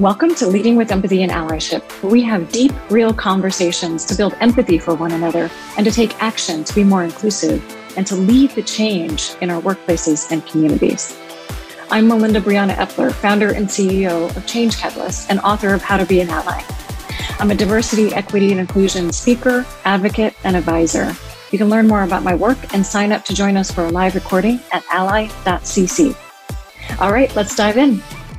Welcome to Leading with Empathy and Allyship, where we have deep, real conversations to build empathy for one another and to take action to be more inclusive and to lead the change in our workplaces and communities. I'm Melinda Briana Epler, founder and CEO of Change Catalyst and author of How to Be an Ally. I'm a diversity, equity, and inclusion speaker, advocate, and advisor. You can learn more about my work and sign up to join us for a live recording at ally.cc. All right, let's dive in.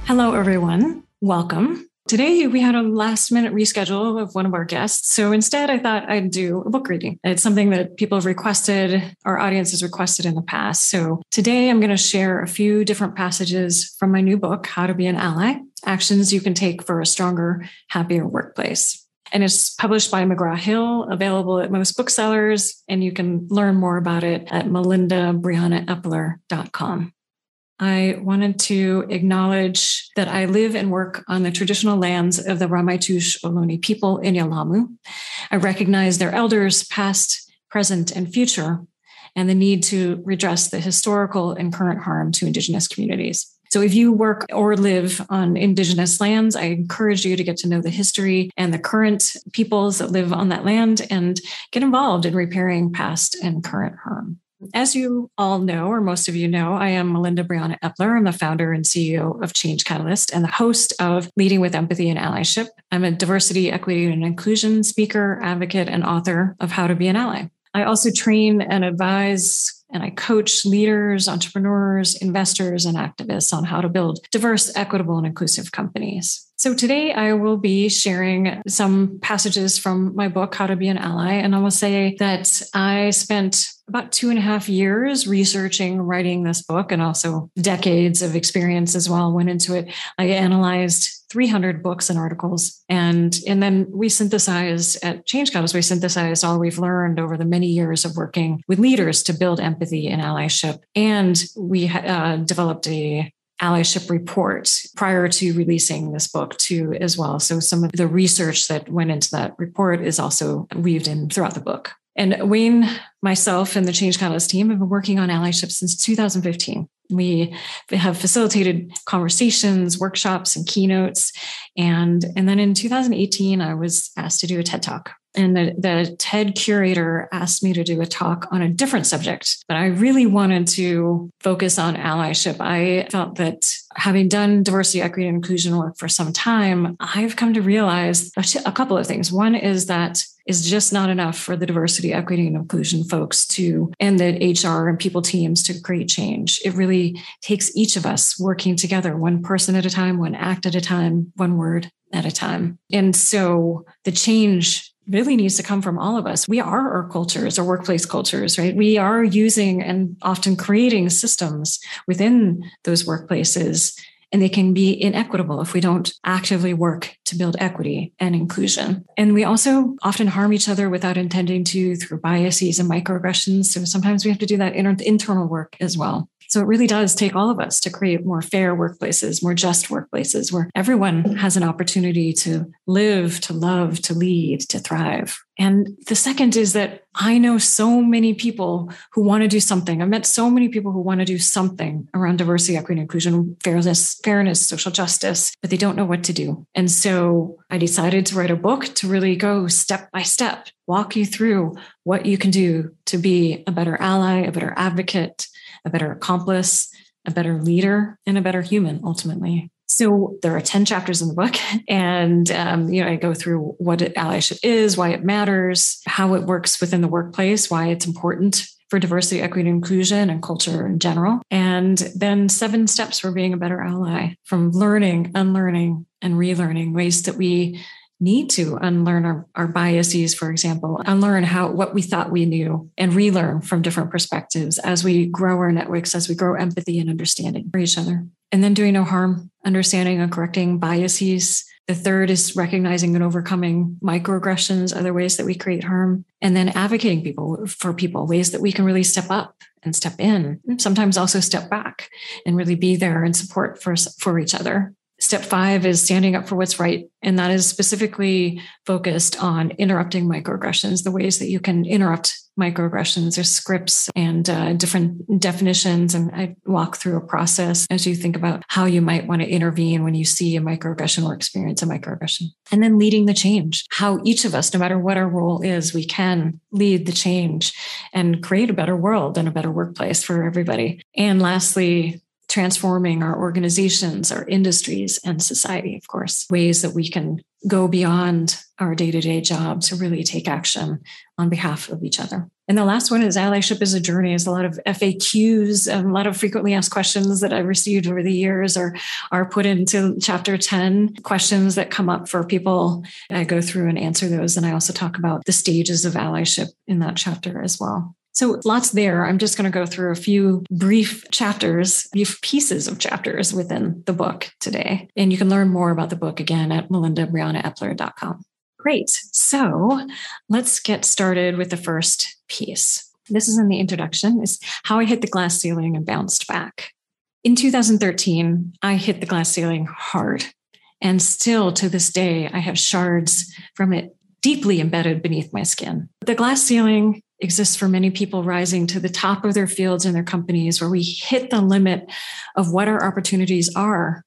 Hello, everyone. Welcome. Today, we had a last minute reschedule of one of our guests. So instead, I thought I'd do a book reading. It's something that people have requested, our audience has requested in the past. So today, I'm going to share a few different passages from my new book, How to Be an Ally Actions You Can Take for a Stronger, Happier Workplace. And it's published by McGraw Hill, available at most booksellers. And you can learn more about it at melindabrianaepler.com. I wanted to acknowledge that I live and work on the traditional lands of the Ramaytush Ohlone people in Yelamu. I recognize their elders, past, present, and future, and the need to redress the historical and current harm to Indigenous communities. So, if you work or live on Indigenous lands, I encourage you to get to know the history and the current peoples that live on that land and get involved in repairing past and current harm. As you all know, or most of you know, I am Melinda Briana Epler. I'm the founder and CEO of Change Catalyst and the host of Leading with Empathy and Allyship. I'm a diversity, equity, and inclusion speaker, advocate, and author of How to Be an Ally. I also train and advise and I coach leaders, entrepreneurs, investors, and activists on how to build diverse, equitable, and inclusive companies. So today I will be sharing some passages from my book, How to Be an Ally. And I will say that I spent about two and a half years researching, writing this book, and also decades of experience as well went into it. I analyzed 300 books and articles. And, and then we synthesized at Change Catalyst, we synthesized all we've learned over the many years of working with leaders to build empathy and allyship. And we uh, developed a allyship report prior to releasing this book too as well so some of the research that went into that report is also weaved in throughout the book and wayne myself and the change catalyst team have been working on allyship since 2015 we have facilitated conversations workshops and keynotes. And and then in 2018 i was asked to do a ted talk. And the, the ted curator asked me to do a talk on a different subject but i really wanted to focus on allyship. I felt that having done diversity equity and inclusion work for some time i've come to realize a couple of things. One is that is just not enough for the diversity, equity, and inclusion folks to, and the HR and people teams to create change. It really takes each of us working together, one person at a time, one act at a time, one word at a time. And so the change really needs to come from all of us. We are our cultures, our workplace cultures, right? We are using and often creating systems within those workplaces and they can be inequitable if we don't actively work to build equity and inclusion. And we also often harm each other without intending to through biases and microaggressions. So sometimes we have to do that inter- internal work as well. So it really does take all of us to create more fair workplaces, more just workplaces where everyone has an opportunity to live, to love, to lead, to thrive. And the second is that I know so many people who want to do something. I've met so many people who want to do something around diversity, equity, and inclusion, fairness, fairness, social justice, but they don't know what to do. And so I decided to write a book to really go step by step, walk you through what you can do to be a better ally, a better advocate, a better accomplice, a better leader, and a better human ultimately. So there are 10 chapters in the book. And, um, you know, I go through what allyship is, why it matters, how it works within the workplace, why it's important for diversity, equity, and inclusion and culture in general. And then seven steps for being a better ally from learning, unlearning, and relearning ways that we need to unlearn our, our biases, for example, unlearn how what we thought we knew and relearn from different perspectives as we grow our networks, as we grow empathy and understanding for each other. And then doing no harm, understanding and correcting biases. The third is recognizing and overcoming microaggressions, other ways that we create harm, and then advocating people for people, ways that we can really step up and step in, sometimes also step back and really be there and support for, for each other. Step five is standing up for what's right. And that is specifically focused on interrupting microaggressions, the ways that you can interrupt microaggressions. There's scripts and uh, different definitions. And I walk through a process as you think about how you might want to intervene when you see a microaggression or experience a microaggression. And then leading the change, how each of us, no matter what our role is, we can lead the change and create a better world and a better workplace for everybody. And lastly, transforming our organizations, our industries, and society, of course, ways that we can go beyond our day to day job to really take action on behalf of each other. And the last one is allyship is a journey. Is a lot of FAQs and a lot of frequently asked questions that I've received over the years are, are put into chapter 10 questions that come up for people. I go through and answer those. And I also talk about the stages of allyship in that chapter as well. So lots there. I'm just going to go through a few brief chapters, brief pieces of chapters within the book today. And you can learn more about the book again at melindabrianaepler.com. Great. So let's get started with the first piece. This is in the introduction is how I hit the glass ceiling and bounced back. In 2013, I hit the glass ceiling hard. And still to this day, I have shards from it deeply embedded beneath my skin. The glass ceiling exists for many people rising to the top of their fields and their companies where we hit the limit of what our opportunities are,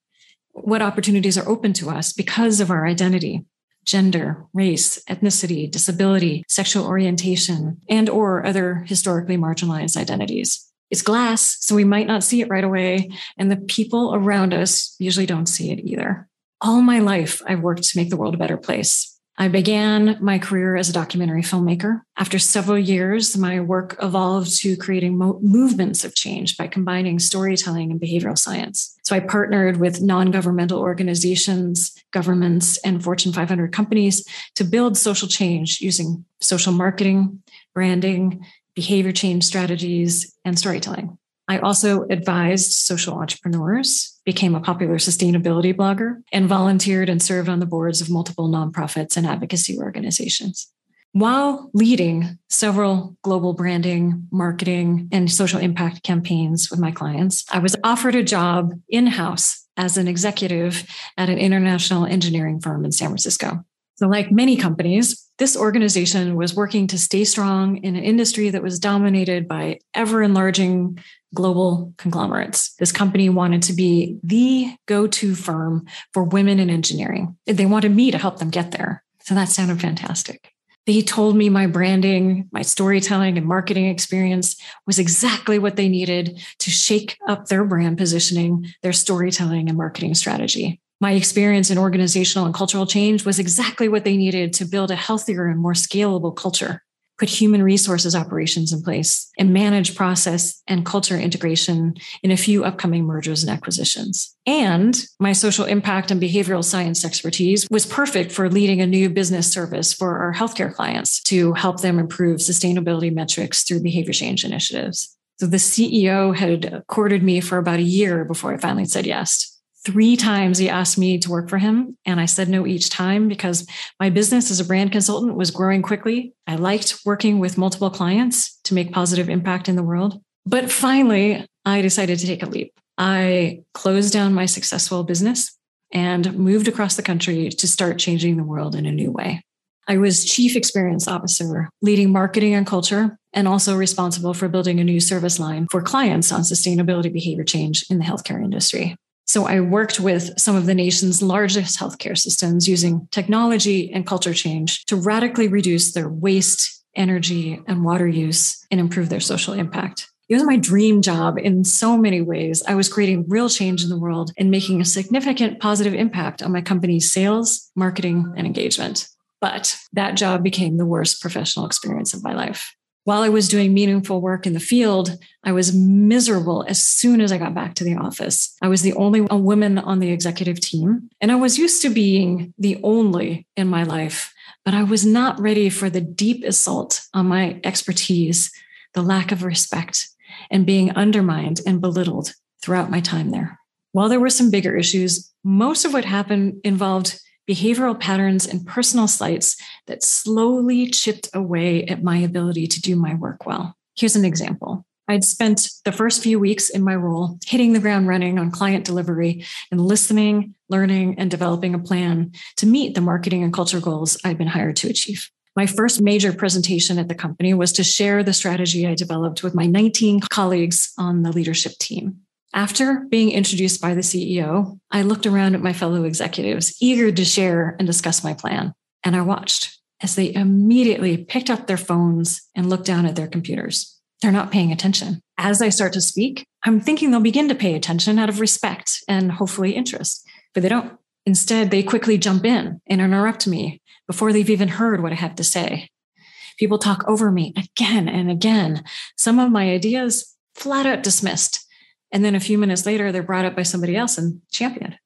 what opportunities are open to us because of our identity gender race ethnicity disability sexual orientation and or other historically marginalized identities. It's glass so we might not see it right away and the people around us usually don't see it either. All my life i've worked to make the world a better place I began my career as a documentary filmmaker. After several years, my work evolved to creating mo- movements of change by combining storytelling and behavioral science. So I partnered with non governmental organizations, governments, and Fortune 500 companies to build social change using social marketing, branding, behavior change strategies, and storytelling. I also advised social entrepreneurs, became a popular sustainability blogger, and volunteered and served on the boards of multiple nonprofits and advocacy organizations. While leading several global branding, marketing, and social impact campaigns with my clients, I was offered a job in house as an executive at an international engineering firm in San Francisco. So, like many companies, this organization was working to stay strong in an industry that was dominated by ever enlarging global conglomerates. This company wanted to be the go to firm for women in engineering. They wanted me to help them get there. So that sounded fantastic. They told me my branding, my storytelling, and marketing experience was exactly what they needed to shake up their brand positioning, their storytelling, and marketing strategy. My experience in organizational and cultural change was exactly what they needed to build a healthier and more scalable culture put human resources operations in place and manage process and culture integration in a few upcoming mergers and acquisitions. And my social impact and behavioral science expertise was perfect for leading a new business service for our healthcare clients to help them improve sustainability metrics through behavior change initiatives. So the CEO had courted me for about a year before I finally said yes. Three times he asked me to work for him, and I said no each time because my business as a brand consultant was growing quickly. I liked working with multiple clients to make positive impact in the world. But finally, I decided to take a leap. I closed down my successful business and moved across the country to start changing the world in a new way. I was chief experience officer, leading marketing and culture, and also responsible for building a new service line for clients on sustainability behavior change in the healthcare industry. So I worked with some of the nation's largest healthcare systems using technology and culture change to radically reduce their waste, energy, and water use and improve their social impact. It was my dream job in so many ways. I was creating real change in the world and making a significant positive impact on my company's sales, marketing, and engagement. But that job became the worst professional experience of my life while I was doing meaningful work in the field, I was miserable as soon as I got back to the office. I was the only woman on the executive team, and I was used to being the only in my life, but I was not ready for the deep assault on my expertise, the lack of respect, and being undermined and belittled throughout my time there. While there were some bigger issues, most of what happened involved behavioral patterns and personal slights that slowly chipped away at my ability to do my work well. Here's an example. I'd spent the first few weeks in my role hitting the ground running on client delivery and listening, learning, and developing a plan to meet the marketing and culture goals I'd been hired to achieve. My first major presentation at the company was to share the strategy I developed with my 19 colleagues on the leadership team. After being introduced by the CEO, I looked around at my fellow executives, eager to share and discuss my plan. And I watched as they immediately picked up their phones and looked down at their computers. They're not paying attention. As I start to speak, I'm thinking they'll begin to pay attention out of respect and hopefully interest, but they don't. Instead, they quickly jump in and interrupt me before they've even heard what I have to say. People talk over me again and again. Some of my ideas flat out dismissed and then a few minutes later, they're brought up by somebody else and championed.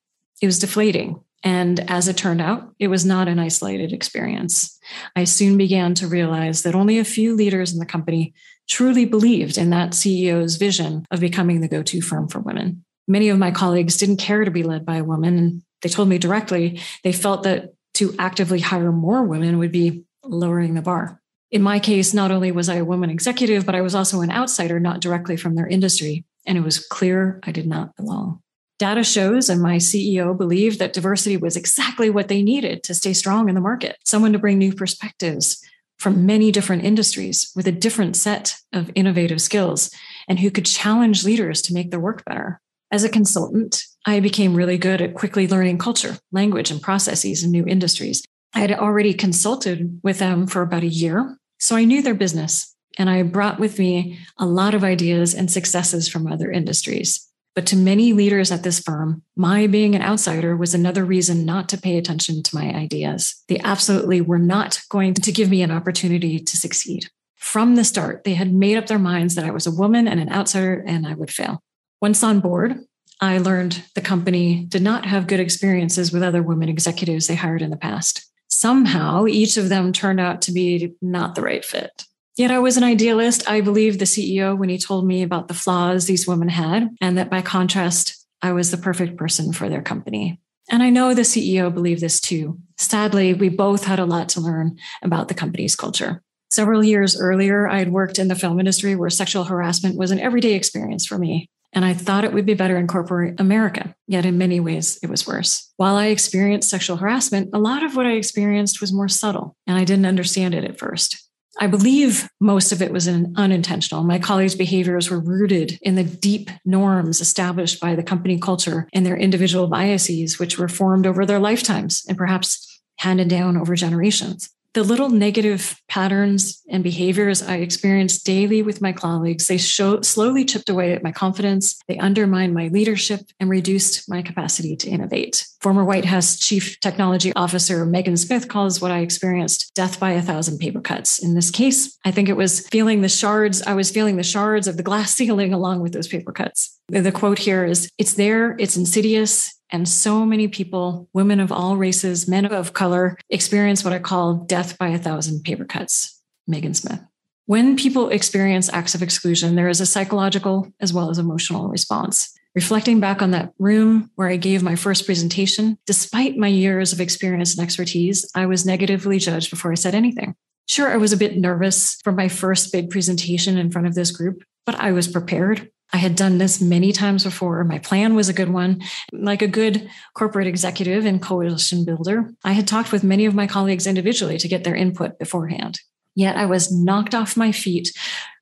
It was deflating. And as it turned out, it was not an isolated experience. I soon began to realize that only a few leaders in the company truly believed in that CEO's vision of becoming the go to firm for women. Many of my colleagues didn't care to be led by a woman. And they told me directly they felt that to actively hire more women would be lowering the bar. In my case, not only was I a woman executive, but I was also an outsider, not directly from their industry and it was clear I did not belong. Data shows, and my CEO believed that diversity was exactly what they needed to stay strong in the market someone to bring new perspectives from many different industries with a different set of innovative skills and who could challenge leaders to make their work better. As a consultant, I became really good at quickly learning culture, language, and processes in new industries. I had already consulted with them for about a year, so I knew their business and I brought with me a lot of ideas and successes from other industries. But to many leaders at this firm, my being an outsider was another reason not to pay attention to my ideas. They absolutely were not going to give me an opportunity to succeed. From the start, they had made up their minds that I was a woman and an outsider and I would fail. Once on board, I learned the company did not have good experiences with other women executives they hired in the past. Somehow, each of them turned out to be not the right fit. Yet I was an idealist. I believed the CEO when he told me about the flaws these women had, and that by contrast, I was the perfect person for their company. And I know the CEO believed this too. Sadly, we both had a lot to learn about the company's culture. Several years earlier, I had worked in the film industry where sexual harassment was an everyday experience for me. And I thought it would be better in corporate America. Yet in many ways, it was worse. While I experienced sexual harassment, a lot of what I experienced was more subtle, and I didn't understand it at first. I believe most of it was unintentional. My colleagues' behaviors were rooted in the deep norms established by the company culture and their individual biases, which were formed over their lifetimes and perhaps handed down over generations the little negative patterns and behaviors I experienced daily with my colleagues, they show, slowly chipped away at my confidence. They undermined my leadership and reduced my capacity to innovate. Former White House Chief Technology Officer Megan Smith calls what I experienced death by a thousand paper cuts. In this case, I think it was feeling the shards, I was feeling the shards of the glass ceiling along with those paper cuts. The quote here is It's there, it's insidious, and so many people, women of all races, men of color, experience what I call death by a thousand paper cuts. Megan Smith. When people experience acts of exclusion, there is a psychological as well as emotional response. Reflecting back on that room where I gave my first presentation, despite my years of experience and expertise, I was negatively judged before I said anything. Sure, I was a bit nervous for my first big presentation in front of this group, but I was prepared. I had done this many times before. My plan was a good one. Like a good corporate executive and coalition builder, I had talked with many of my colleagues individually to get their input beforehand. Yet I was knocked off my feet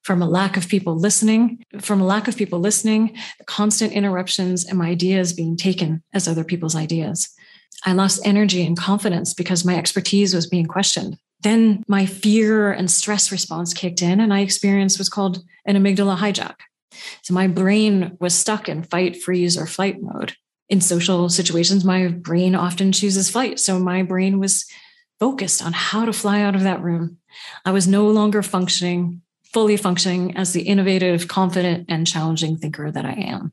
from a lack of people listening, from a lack of people listening, constant interruptions, and my ideas being taken as other people's ideas. I lost energy and confidence because my expertise was being questioned. Then my fear and stress response kicked in, and I experienced what's called an amygdala hijack. So my brain was stuck in fight, freeze, or flight mode. In social situations, my brain often chooses flight. So my brain was focused on how to fly out of that room. I was no longer functioning, fully functioning as the innovative, confident, and challenging thinker that I am.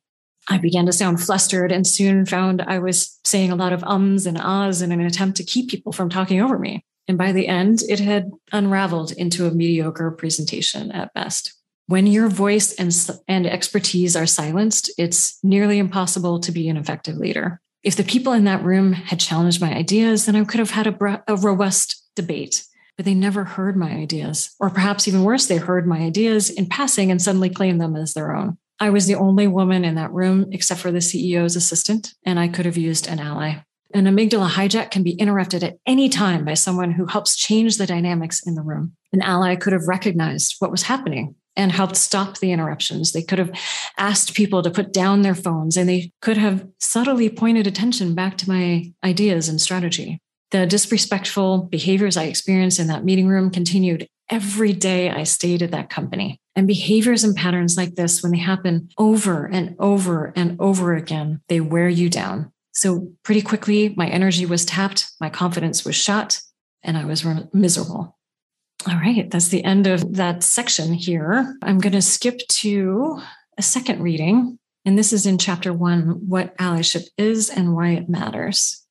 I began to sound flustered and soon found I was saying a lot of ums and ahs in an attempt to keep people from talking over me. And by the end, it had unraveled into a mediocre presentation at best. When your voice and, and expertise are silenced, it's nearly impossible to be an effective leader. If the people in that room had challenged my ideas, then I could have had a, a robust debate. But they never heard my ideas. Or perhaps even worse, they heard my ideas in passing and suddenly claimed them as their own. I was the only woman in that room except for the CEO's assistant, and I could have used an ally. An amygdala hijack can be interrupted at any time by someone who helps change the dynamics in the room. An ally could have recognized what was happening and helped stop the interruptions. They could have asked people to put down their phones and they could have subtly pointed attention back to my ideas and strategy. The disrespectful behaviors I experienced in that meeting room continued every day I stayed at that company. And behaviors and patterns like this, when they happen over and over and over again, they wear you down. So, pretty quickly, my energy was tapped, my confidence was shot, and I was miserable. All right, that's the end of that section here. I'm going to skip to a second reading, and this is in chapter one what allyship is and why it matters.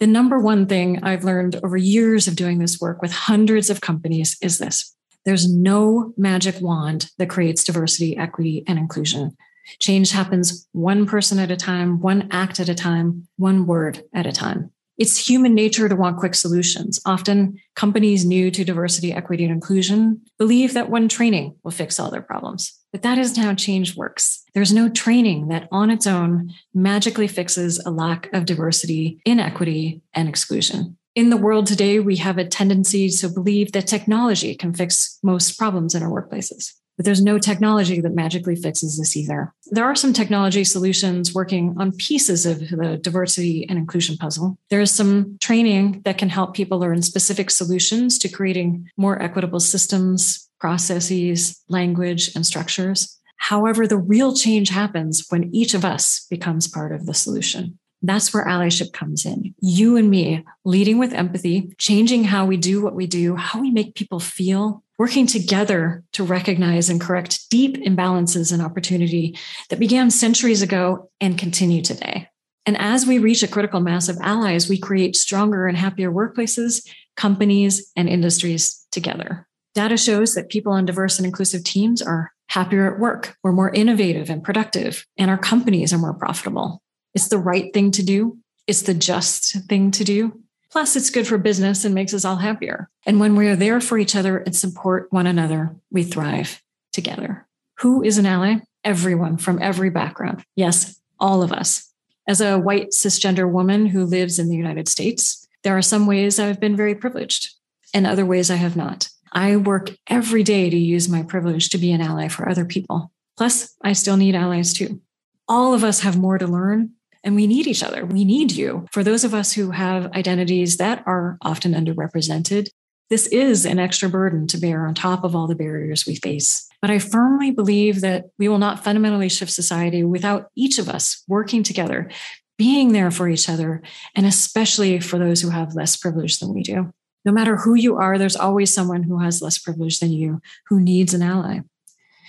The number one thing I've learned over years of doing this work with hundreds of companies is this there's no magic wand that creates diversity, equity, and inclusion. Change happens one person at a time, one act at a time, one word at a time. It's human nature to want quick solutions. Often, companies new to diversity, equity, and inclusion believe that one training will fix all their problems. But that isn't how change works. There's no training that on its own magically fixes a lack of diversity, inequity, and exclusion. In the world today, we have a tendency to believe that technology can fix most problems in our workplaces. But there's no technology that magically fixes this either. There are some technology solutions working on pieces of the diversity and inclusion puzzle. There is some training that can help people learn specific solutions to creating more equitable systems, processes, language, and structures. However, the real change happens when each of us becomes part of the solution. That's where allyship comes in. You and me leading with empathy, changing how we do what we do, how we make people feel, working together to recognize and correct deep imbalances in opportunity that began centuries ago and continue today. And as we reach a critical mass of allies, we create stronger and happier workplaces, companies, and industries together. Data shows that people on diverse and inclusive teams are happier at work, we're more innovative and productive, and our companies are more profitable. It's the right thing to do, it's the just thing to do. Plus, it's good for business and makes us all happier. And when we are there for each other and support one another, we thrive together. Who is an ally? Everyone from every background. Yes, all of us. As a white cisgender woman who lives in the United States, there are some ways I've been very privileged and other ways I have not. I work every day to use my privilege to be an ally for other people. Plus, I still need allies too. All of us have more to learn and we need each other. We need you. For those of us who have identities that are often underrepresented, this is an extra burden to bear on top of all the barriers we face. But I firmly believe that we will not fundamentally shift society without each of us working together, being there for each other, and especially for those who have less privilege than we do. No matter who you are, there's always someone who has less privilege than you who needs an ally.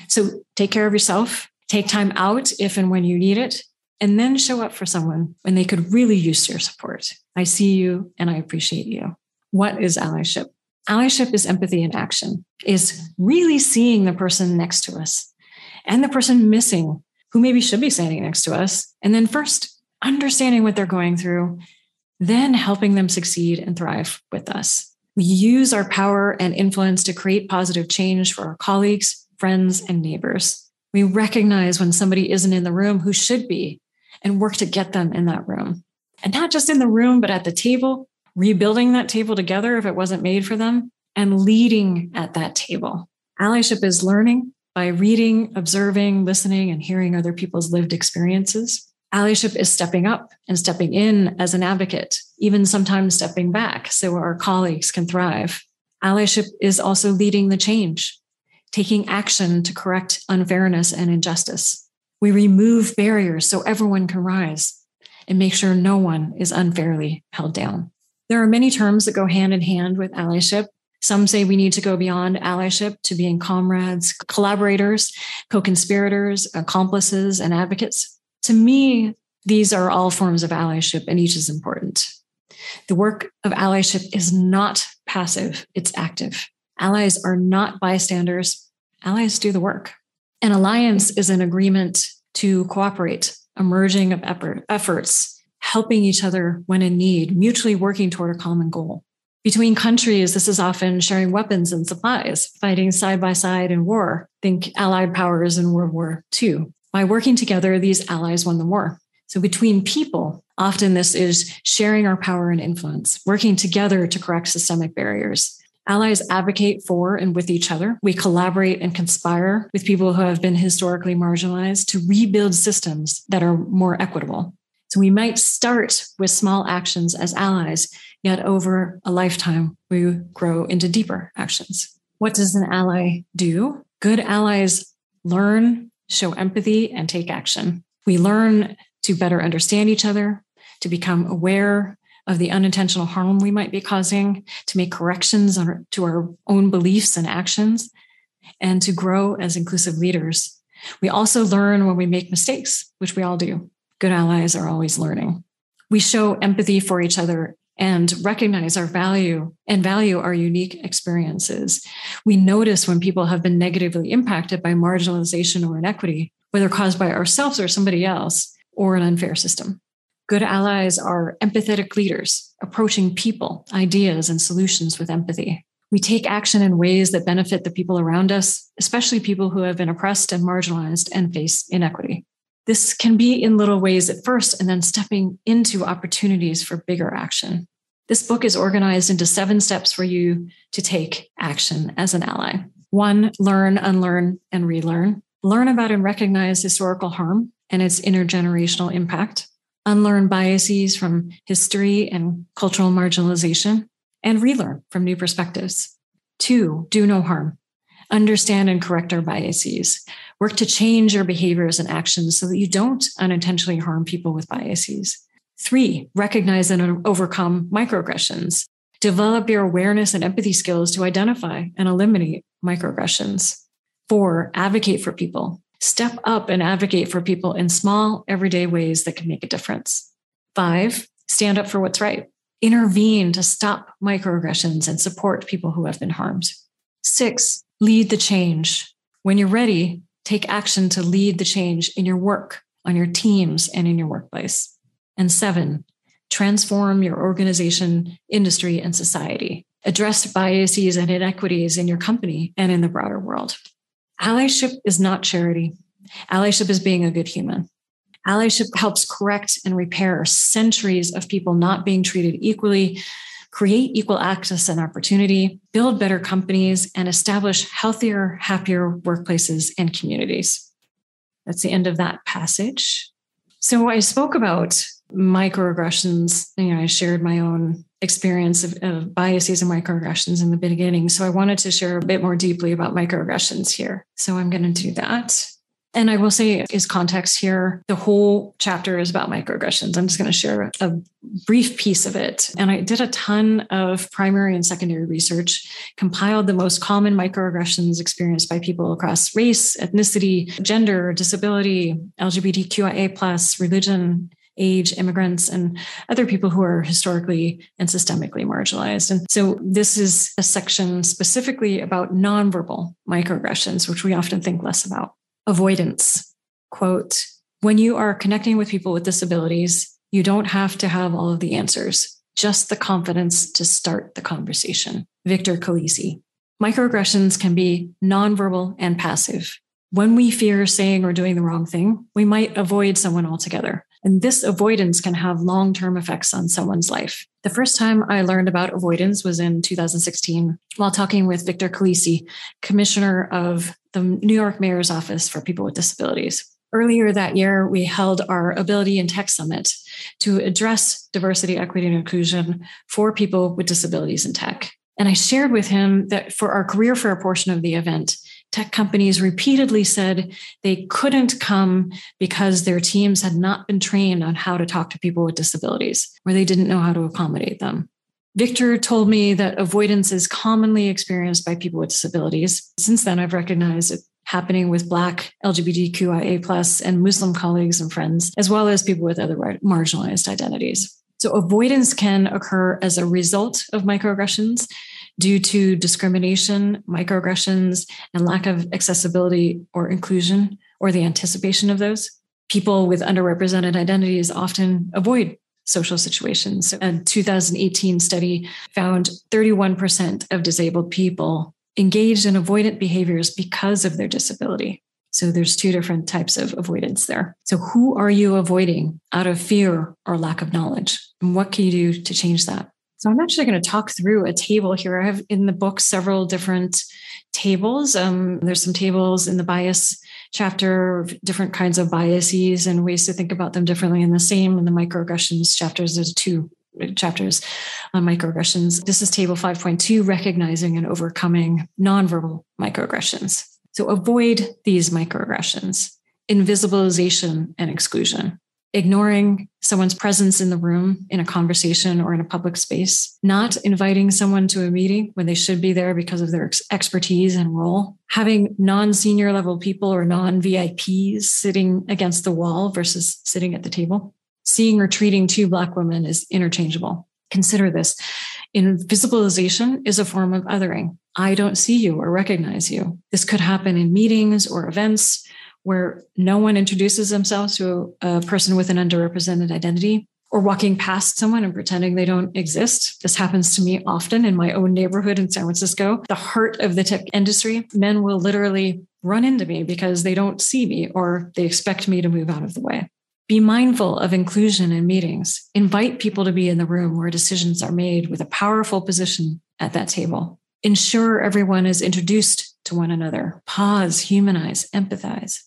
So take care of yourself, take time out if and when you need it, and then show up for someone when they could really use your support. I see you and I appreciate you. What is allyship? Allyship is empathy in action, is really seeing the person next to us and the person missing who maybe should be standing next to us. And then first understanding what they're going through, then helping them succeed and thrive with us. We use our power and influence to create positive change for our colleagues, friends, and neighbors. We recognize when somebody isn't in the room who should be and work to get them in that room. And not just in the room, but at the table, rebuilding that table together if it wasn't made for them, and leading at that table. Allyship is learning by reading, observing, listening, and hearing other people's lived experiences. Allyship is stepping up and stepping in as an advocate, even sometimes stepping back so our colleagues can thrive. Allyship is also leading the change, taking action to correct unfairness and injustice. We remove barriers so everyone can rise and make sure no one is unfairly held down. There are many terms that go hand in hand with allyship. Some say we need to go beyond allyship to being comrades, collaborators, co conspirators, accomplices, and advocates. To me, these are all forms of allyship, and each is important. The work of allyship is not passive, it's active. Allies are not bystanders, allies do the work. An alliance is an agreement to cooperate, a merging of effort, efforts, helping each other when in need, mutually working toward a common goal. Between countries, this is often sharing weapons and supplies, fighting side by side in war. Think Allied powers in World War II. By working together, these allies won the war. So, between people, often this is sharing our power and influence, working together to correct systemic barriers. Allies advocate for and with each other. We collaborate and conspire with people who have been historically marginalized to rebuild systems that are more equitable. So we might start with small actions as allies, yet over a lifetime, we grow into deeper actions. What does an ally do? Good allies learn, show empathy, and take action. We learn to better understand each other, to become aware of the unintentional harm we might be causing, to make corrections to our own beliefs and actions, and to grow as inclusive leaders. We also learn when we make mistakes, which we all do. Good allies are always learning. We show empathy for each other and recognize our value and value our unique experiences. We notice when people have been negatively impacted by marginalization or inequity, whether caused by ourselves or somebody else or an unfair system. Good allies are empathetic leaders, approaching people, ideas, and solutions with empathy. We take action in ways that benefit the people around us, especially people who have been oppressed and marginalized and face inequity. This can be in little ways at first and then stepping into opportunities for bigger action. This book is organized into seven steps for you to take action as an ally. One, learn, unlearn, and relearn. Learn about and recognize historical harm and its intergenerational impact unlearn biases from history and cultural marginalization, and relearn from new perspectives. Two, do no harm. Understand and correct our biases. Work to change your behaviors and actions so that you don't unintentionally harm people with biases. Three, recognize and overcome microaggressions. Develop your awareness and empathy skills to identify and eliminate microaggressions. Four, advocate for people. Step up and advocate for people in small, everyday ways that can make a difference. Five, stand up for what's right. Intervene to stop microaggressions and support people who have been harmed. Six, lead the change. When you're ready, take action to lead the change in your work, on your teams, and in your workplace. And seven, transform your organization, industry, and society. Address biases and inequities in your company and in the broader world. Allyship is not charity. Allyship is being a good human. Allyship helps correct and repair centuries of people not being treated equally, create equal access and opportunity, build better companies, and establish healthier, happier workplaces and communities. That's the end of that passage. So I spoke about microaggressions. You know, I shared my own experience of, of, biases and microaggressions in the beginning. So I wanted to share a bit more deeply about microaggressions here. So I'm going to do that. And I will say, is context here, the whole chapter is about microaggressions. I'm just going to share a brief piece of it. And I did a ton of primary and secondary research, compiled the most common microaggressions experienced by people across race, ethnicity, gender, disability, LGBTQIA, religion, age, immigrants, and other people who are historically and systemically marginalized. And so this is a section specifically about nonverbal microaggressions, which we often think less about. Avoidance. Quote, when you are connecting with people with disabilities, you don't have to have all of the answers, just the confidence to start the conversation. Victor Calise. Microaggressions can be nonverbal and passive. When we fear saying or doing the wrong thing, we might avoid someone altogether. And this avoidance can have long term effects on someone's life. The first time I learned about avoidance was in 2016 while talking with Victor Calise, commissioner of the New York Mayor's Office for People with Disabilities. Earlier that year, we held our Ability in Tech Summit to address diversity, equity, and inclusion for people with disabilities in tech. And I shared with him that for our career fair portion of the event, tech companies repeatedly said they couldn't come because their teams had not been trained on how to talk to people with disabilities or they didn't know how to accommodate them. Victor told me that avoidance is commonly experienced by people with disabilities. Since then, I've recognized it happening with Black, LGBTQIA, plus, and Muslim colleagues and friends, as well as people with other marginalized identities. So, avoidance can occur as a result of microaggressions due to discrimination, microaggressions, and lack of accessibility or inclusion or the anticipation of those. People with underrepresented identities often avoid social situations. A 2018 study found 31% of disabled people engaged in avoidant behaviors because of their disability. So there's two different types of avoidance there. So who are you avoiding out of fear or lack of knowledge? And what can you do to change that? So I'm actually going to talk through a table here. I have in the book several different tables. Um, there's some tables in the bias chapter, different kinds of biases and ways to think about them differently. And the same in the microaggressions chapters. There's two chapters on microaggressions. This is table 5.2, recognizing and overcoming nonverbal microaggressions. So avoid these microaggressions, invisibilization and exclusion ignoring someone's presence in the room in a conversation or in a public space, not inviting someone to a meeting when they should be there because of their ex- expertise and role, having non senior level people or non VIPs sitting against the wall versus sitting at the table. Seeing or treating two Black women is interchangeable. Consider this. Invisibilization is a form of othering. I don't see you or recognize you. This could happen in meetings or events where no one introduces themselves to a person with an underrepresented identity or walking past someone and pretending they don't exist. This happens to me often in my own neighborhood in San Francisco, the heart of the tech industry. Men will literally run into me because they don't see me or they expect me to move out of the way. Be mindful of inclusion in meetings. Invite people to be in the room where decisions are made with a powerful position at that table. Ensure everyone is introduced to one another. Pause, humanize, empathize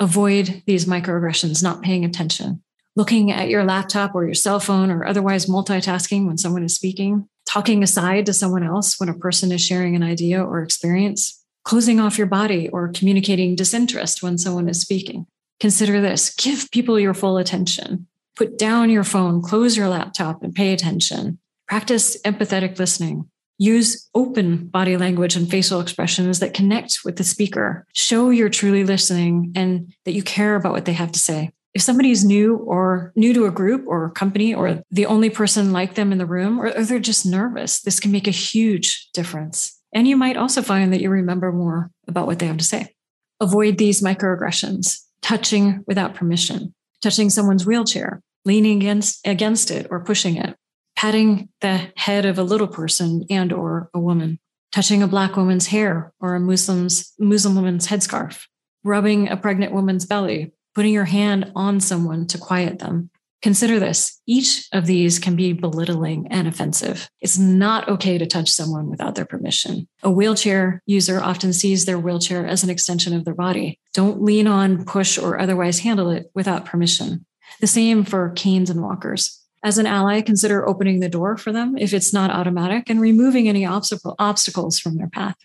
avoid these microaggressions, not paying attention, looking at your laptop or your cell phone or otherwise multitasking when someone is speaking, talking aside to someone else when a person is sharing an idea or experience, closing off your body or communicating disinterest when someone is speaking. Consider this give people your full attention. Put down your phone, close your laptop, and pay attention. Practice empathetic listening. Use open body language and facial expressions that connect with the speaker. Show you're truly listening and that you care about what they have to say. If somebody is new or new to a group or a company or the only person like them in the room, or, they're just nervous, this can make a huge difference. And you might also find that you remember more about what they have to say. Avoid these microaggressions, touching without permission, touching someone's wheelchair, leaning against, against it or pushing it, patting the head of a little person and or a woman, touching a black woman's hair or a Muslim's Muslim woman's headscarf, rubbing a pregnant woman's belly, putting your hand on someone to quiet them. Consider this. Each of these can be belittling and offensive. It's not okay to touch someone without their permission. A wheelchair user often sees their wheelchair as an extension of their body. Don't lean on, push, or otherwise handle it without permission. The same for canes and walkers. As an ally, consider opening the door for them if it's not automatic and removing any obstacle, obstacles from their path.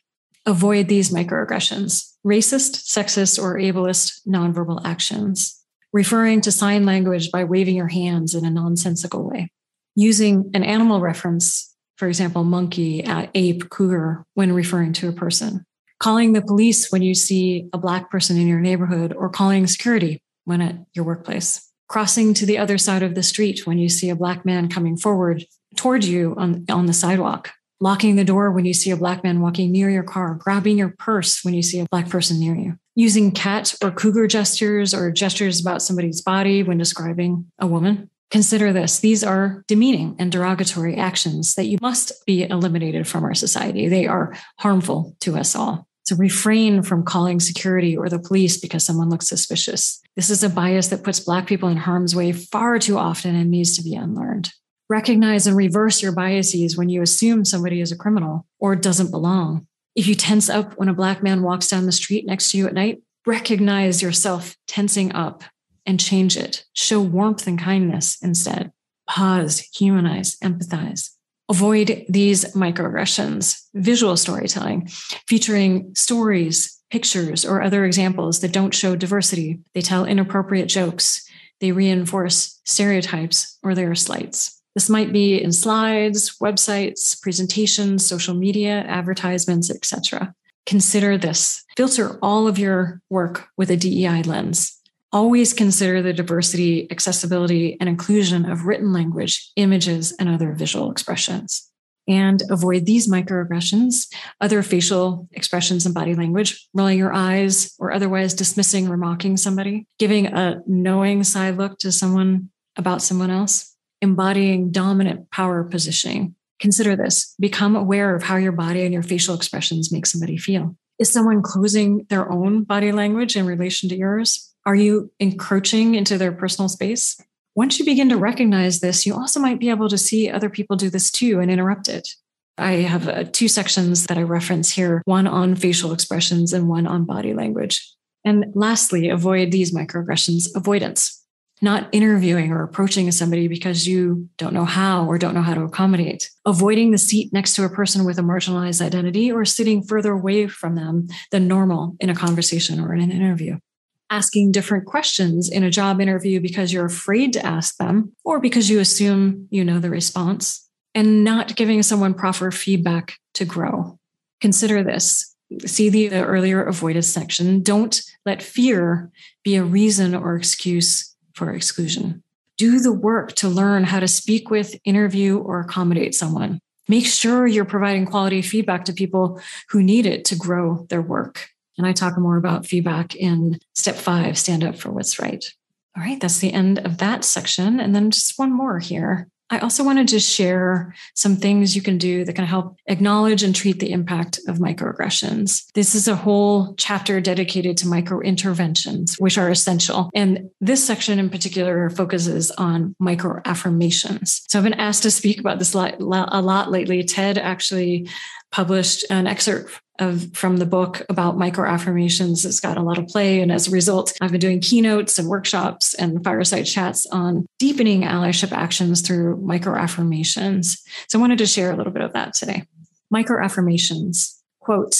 Avoid these microaggressions, racist, sexist, or ableist nonverbal actions, referring to sign language by waving your hands in a nonsensical way, using an animal reference, for example, monkey, ape, cougar, when referring to a person, calling the police when you see a Black person in your neighborhood, or calling security when at your workplace crossing to the other side of the street when you see a black man coming forward toward you on, on the sidewalk, locking the door when you see a black man walking near your car, grabbing your purse when you see a black person near you, using cat or cougar gestures or gestures about somebody's body when describing a woman. Consider this. These are demeaning and derogatory actions that you must be eliminated from our society. They are harmful to us all. So refrain from calling security or the police because someone looks suspicious. This is a bias that puts Black people in harm's way far too often and needs to be unlearned. Recognize and reverse your biases when you assume somebody is a criminal or doesn't belong. If you tense up when a Black man walks down the street next to you at night, recognize yourself tensing up and change it. Show warmth and kindness instead. Pause, humanize, empathize. Avoid these microaggressions. Visual storytelling, featuring stories, pictures, or other examples that don't show diversity. They tell inappropriate jokes. They reinforce stereotypes or their slights. This might be in slides, websites, presentations, social media, advertisements, etc. Consider this. Filter all of your work with a DEI lens always consider the diversity, accessibility, and inclusion of written language, images, and other visual expressions. And avoid these microaggressions, other facial expressions and body language, rolling your eyes or otherwise dismissing or mocking somebody, giving a knowing side look to someone about someone else, embodying dominant power positioning. Consider this become aware of how your body and your facial expressions make somebody feel. Is someone closing their own body language in relation to yours? Are you encroaching into their personal space? Once you begin to recognize this, you also might be able to see other people do this too and interrupt it. I have uh, two sections that I reference here one on facial expressions and one on body language. And lastly, avoid these microaggressions avoidance, not interviewing or approaching somebody because you don't know how or don't know how to accommodate, avoiding the seat next to a person with a marginalized identity or sitting further away from them than normal in a conversation or in an interview asking different questions in a job interview because you're afraid to ask them or because you assume you know the response, and not giving someone proper feedback to grow. Consider this. See the, earlier avoidance section. Don't let fear be a reason or excuse for exclusion. Do the work to learn how to speak with, interview, or accommodate someone. Make sure you're providing quality feedback to people who need it to grow their work. And I talk more about feedback in step five stand up for what's right. All right, that's the end of that section. And then just one more here. I also wanted to share some things you can do that can help acknowledge and treat the impact of microaggressions. This is a whole chapter dedicated to micro interventions, which are essential. And this section in particular focuses on micro affirmations. So I've been asked to speak about this a lot lately. TED actually published an excerpt of from the book about micro affirmations. It's got a lot of play. And as a result, I've been doing keynotes and workshops and fireside chats on deepening allyship actions through micro affirmations. So I wanted to share a little bit of that today. Micro affirmations, quote,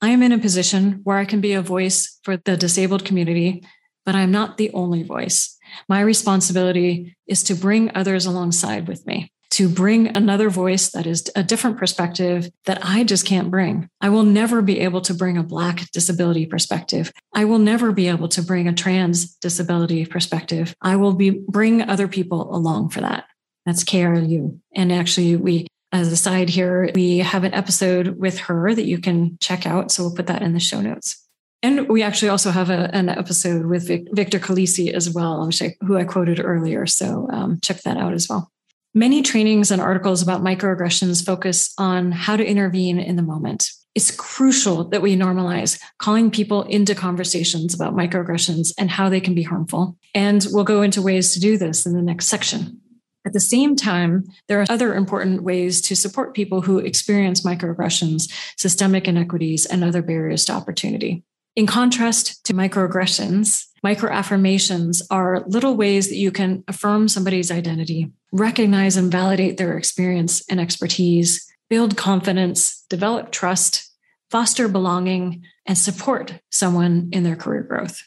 I am in a position where I can be a voice for the disabled community, but I'm not the only voice. My responsibility is to bring others alongside with me to bring another voice that is a different perspective that I just can't bring. I will never be able to bring a Black disability perspective. I will never be able to bring a trans disability perspective. I will be bring other people along for that. That's KRLU. And actually, we, as a side here, we have an episode with her that you can check out. So we'll put that in the show notes. And we actually also have a, an episode with Victor Calise as well, who I quoted earlier. So um, check that out as well. Many trainings and articles about microaggressions focus on how to intervene in the moment. It's crucial that we normalize calling people into conversations about microaggressions and how they can be harmful. And we'll go into ways to do this in the next section. At the same time, there are other important ways to support people who experience microaggressions, systemic inequities, and other barriers to opportunity. In contrast to microaggressions, microaffirmations are little ways that you can affirm somebody's identity, recognize and validate their experience and expertise, build confidence, develop trust, foster belonging, and support someone in their career growth.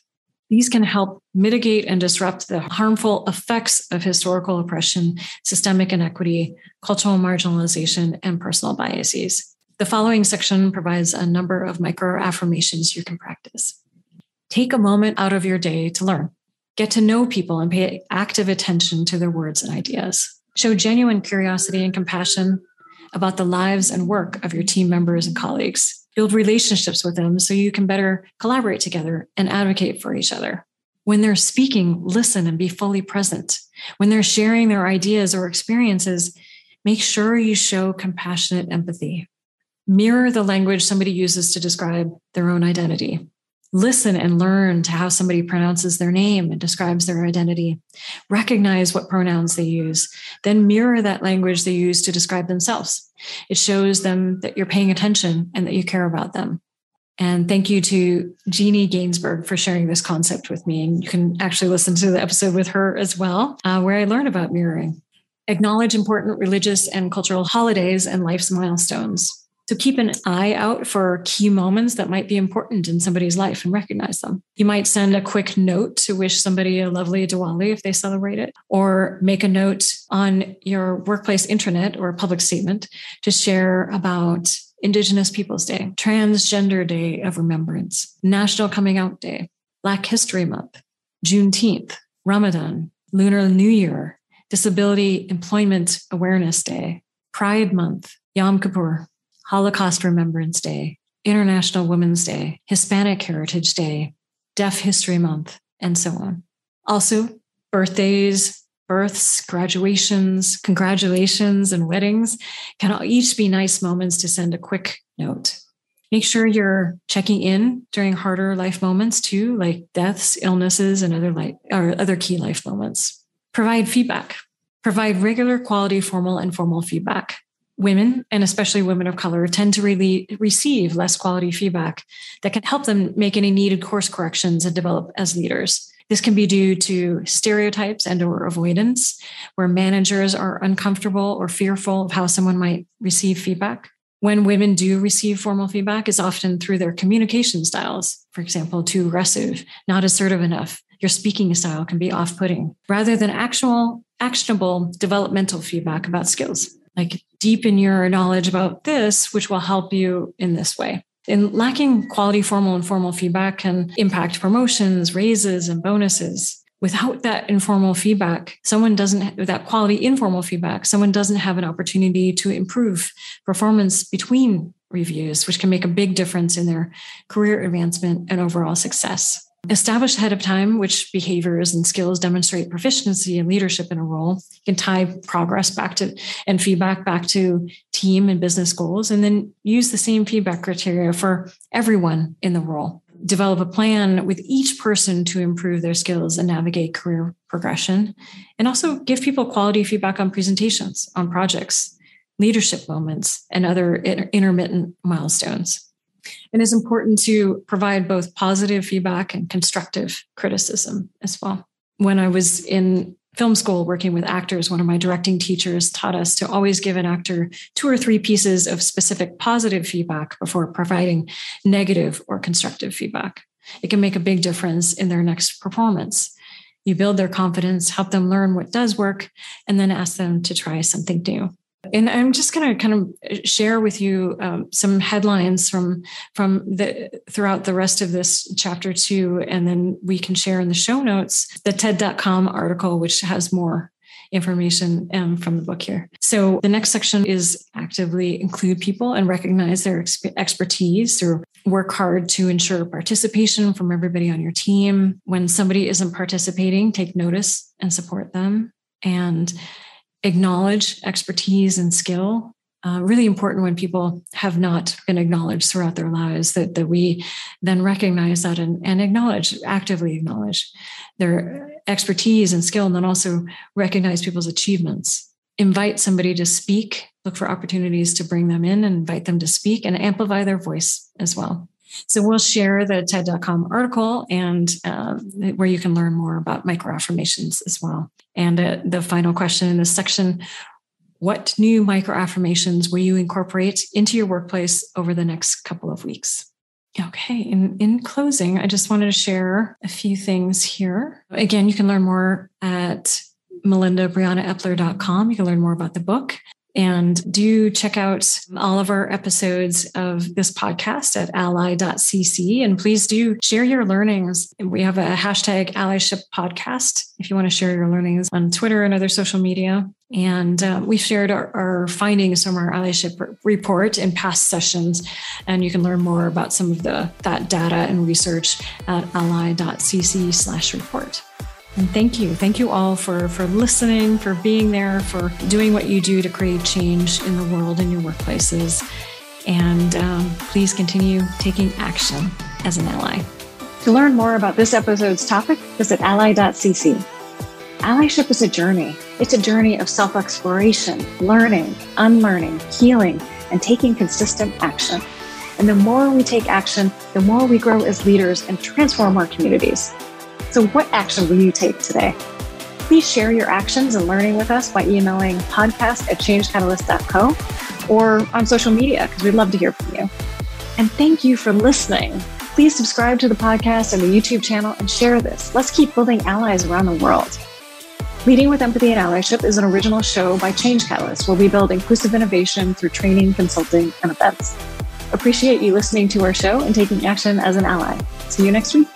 These can help mitigate and disrupt the harmful effects of historical oppression, systemic inequity, cultural marginalization, and personal biases. The following section provides a number of micro affirmations you can practice. Take a moment out of your day to learn. Get to know people and pay active attention to their words and ideas. Show genuine curiosity and compassion about the lives and work of your team members and colleagues. Build relationships with them so you can better collaborate together and advocate for each other. When they're speaking, listen and be fully present. When they're sharing their ideas or experiences, make sure you show compassionate empathy mirror the language somebody uses to describe their own identity. Listen and learn to how somebody pronounces their name and describes their identity. Recognize what pronouns they use, then mirror that language they use to describe themselves. It shows them that you're paying attention and that you care about them. And thank you to Jeannie Gainsburg for sharing this concept with me. And you can actually listen to the episode with her as well, uh, where I learn about mirroring. Acknowledge important religious and cultural holidays and life's milestones. So keep an eye out for key moments that might be important in somebody's life and recognize them. You might send a quick note to wish somebody a lovely Diwali if they celebrate it, or make a note on your workplace intranet or public statement to share about Indigenous Peoples Day, Transgender Day of Remembrance, National Coming Out Day, Black History Month, Juneteenth, Ramadan, Lunar New Year, Disability Employment Awareness Day, Pride Month, Yom Kippur, Holocaust Remembrance Day, International Women's Day, Hispanic Heritage Day, Deaf History Month, and so on. Also, birthdays, births, graduations, congratulations, and weddings can all each be nice moments to send a quick note. Make sure you're checking in during harder life moments too, like deaths, illnesses, and other life or other key life moments. Provide feedback. Provide regular quality formal and informal feedback. Women, and especially women of color, tend to really receive less quality feedback that can help them make any needed course corrections and develop as leaders. This can be due to stereotypes and or avoidance, where managers are uncomfortable or fearful of how someone might receive feedback. When women do receive formal feedback is often through their communication styles. For example, too aggressive, not assertive enough. Your speaking style can be off-putting rather than actual actionable developmental feedback about skills. Like deepen your knowledge about this, which will help you in this way. And lacking quality formal and formal feedback can impact promotions, raises, and bonuses. Without that informal feedback, someone doesn't, that quality informal feedback, someone doesn't have an opportunity to improve performance between reviews, which can make a big difference in their career advancement and overall success. Establish ahead of time which behaviors and skills demonstrate proficiency and leadership in a role. You can tie progress back to and feedback back to team and business goals, and then use the same feedback criteria for everyone in the role. Develop a plan with each person to improve their skills and navigate career progression, and also give people quality feedback on presentations, on projects, leadership moments, and other intermittent milestones. It is important to provide both positive feedback and constructive criticism as well. When I was in film school working with actors, one of my directing teachers taught us to always give an actor two or three pieces of specific positive feedback before providing negative or constructive feedback. It can make a big difference in their next performance. You build their confidence, help them learn what does work, and then ask them to try something new. And I'm just going to kind of share with you um, some headlines from from the throughout the rest of this chapter two, and then we can share in the show notes the TED.com article, which has more information um, from the book here. So the next section is actively include people and recognize their exp- expertise or work hard to ensure participation from everybody on your team. When somebody isn't participating, take notice and support them. And acknowledge expertise and skill. Uh, really important when people have not been acknowledged throughout their lives that, that we then recognize that and, and acknowledge actively acknowledge their expertise and skill and then also recognize people's achievements invite somebody to speak look for opportunities to bring them in and invite them to speak and amplify their voice as well so we'll share the TED.com article and uh, where you can learn more about microaffirmations as well. And uh, the final question in this section What new microaffirmations will you incorporate into your workplace over the next couple of weeks? Okay, in, in closing, I just wanted to share a few things here. Again, you can learn more at melindabrianaepler.com. You can learn more about the book. And do check out all of our episodes of this podcast at ally.cc. And please do share your learnings. We have a hashtag allyship podcast if you want to share your learnings on Twitter and other social media. And uh, we've shared our, our, findings from our allyship report in past sessions. And you can learn more about some of the that data and research at ally.cc slash report. And thank you. Thank you all for, for listening, for being there, for doing what you do to create change in the world and your workplaces. And um, please continue taking action as an ally. To learn more about this episode's topic, visit ally.cc. Allyship is a journey. It's a journey of self exploration, learning, unlearning, healing, and taking consistent action. And the more we take action, the more we grow as leaders and transform our communities. So, what action will you take today? Please share your actions and learning with us by emailing podcast at changecatalyst.co or on social media because we'd love to hear from you. And thank you for listening. Please subscribe to the podcast and the YouTube channel and share this. Let's keep building allies around the world. Leading with Empathy and Allyship is an original show by Change Catalyst where we build inclusive innovation through training, consulting, and events. Appreciate you listening to our show and taking action as an ally. See you next week.